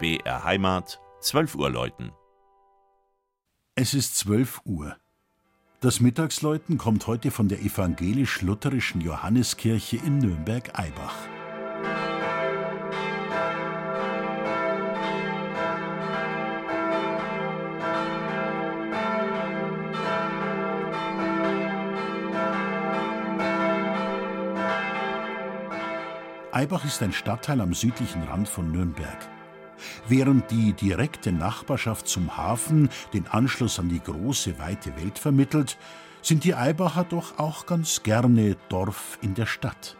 BR Heimat, 12 Uhr läuten. Es ist 12 Uhr. Das Mittagsläuten kommt heute von der evangelisch-lutherischen Johanneskirche in Nürnberg-Eibach. Eibach ist ein Stadtteil am südlichen Rand von Nürnberg. Während die direkte Nachbarschaft zum Hafen den Anschluss an die große, weite Welt vermittelt, sind die Eibacher doch auch ganz gerne Dorf in der Stadt.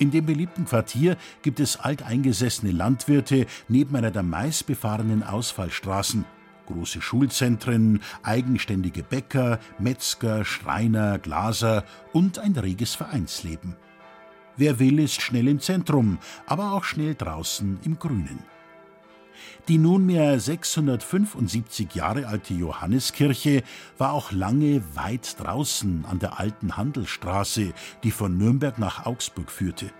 In dem beliebten Quartier gibt es alteingesessene Landwirte neben einer der meistbefahrenen Ausfallstraßen, große Schulzentren, eigenständige Bäcker, Metzger, Schreiner, Glaser und ein reges Vereinsleben. Wer will, ist schnell im Zentrum, aber auch schnell draußen im Grünen. Die nunmehr 675 Jahre alte Johanneskirche war auch lange weit draußen an der alten Handelsstraße, die von Nürnberg nach Augsburg führte.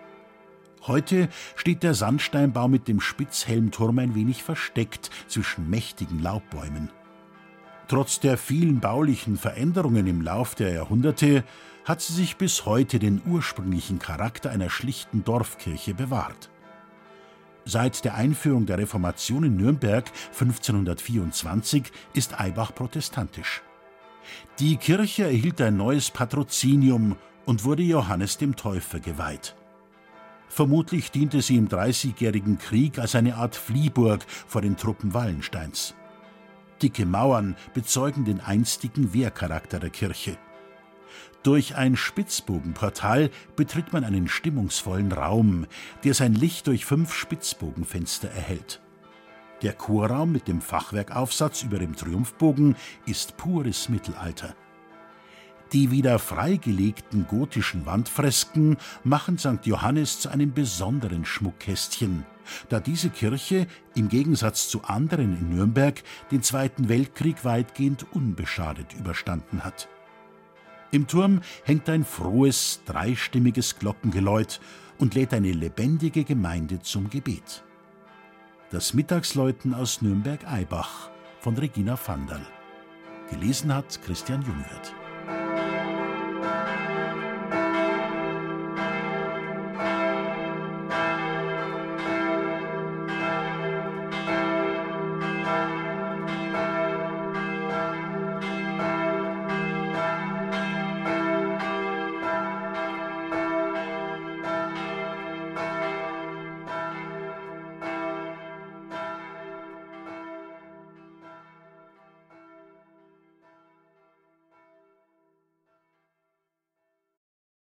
Heute steht der Sandsteinbau mit dem Spitzhelmturm ein wenig versteckt zwischen mächtigen Laubbäumen. Trotz der vielen baulichen Veränderungen im Lauf der Jahrhunderte hat sie sich bis heute den ursprünglichen Charakter einer schlichten Dorfkirche bewahrt. Seit der Einführung der Reformation in Nürnberg 1524 ist Eibach protestantisch. Die Kirche erhielt ein neues Patrozinium und wurde Johannes dem Täufer geweiht. Vermutlich diente sie im Dreißigjährigen Krieg als eine Art Fliehburg vor den Truppen Wallensteins. Dicke Mauern bezeugen den einstigen Wehrcharakter der Kirche. Durch ein Spitzbogenportal betritt man einen stimmungsvollen Raum, der sein Licht durch fünf Spitzbogenfenster erhält. Der Chorraum mit dem Fachwerkaufsatz über dem Triumphbogen ist pures Mittelalter. Die wieder freigelegten gotischen Wandfresken machen St. Johannes zu einem besonderen Schmuckkästchen, da diese Kirche im Gegensatz zu anderen in Nürnberg den Zweiten Weltkrieg weitgehend unbeschadet überstanden hat. Im Turm hängt ein frohes, dreistimmiges Glockengeläut und lädt eine lebendige Gemeinde zum Gebet. Das Mittagsläuten aus Nürnberg-Eibach von Regina Vandal. Gelesen hat Christian Jungwirth.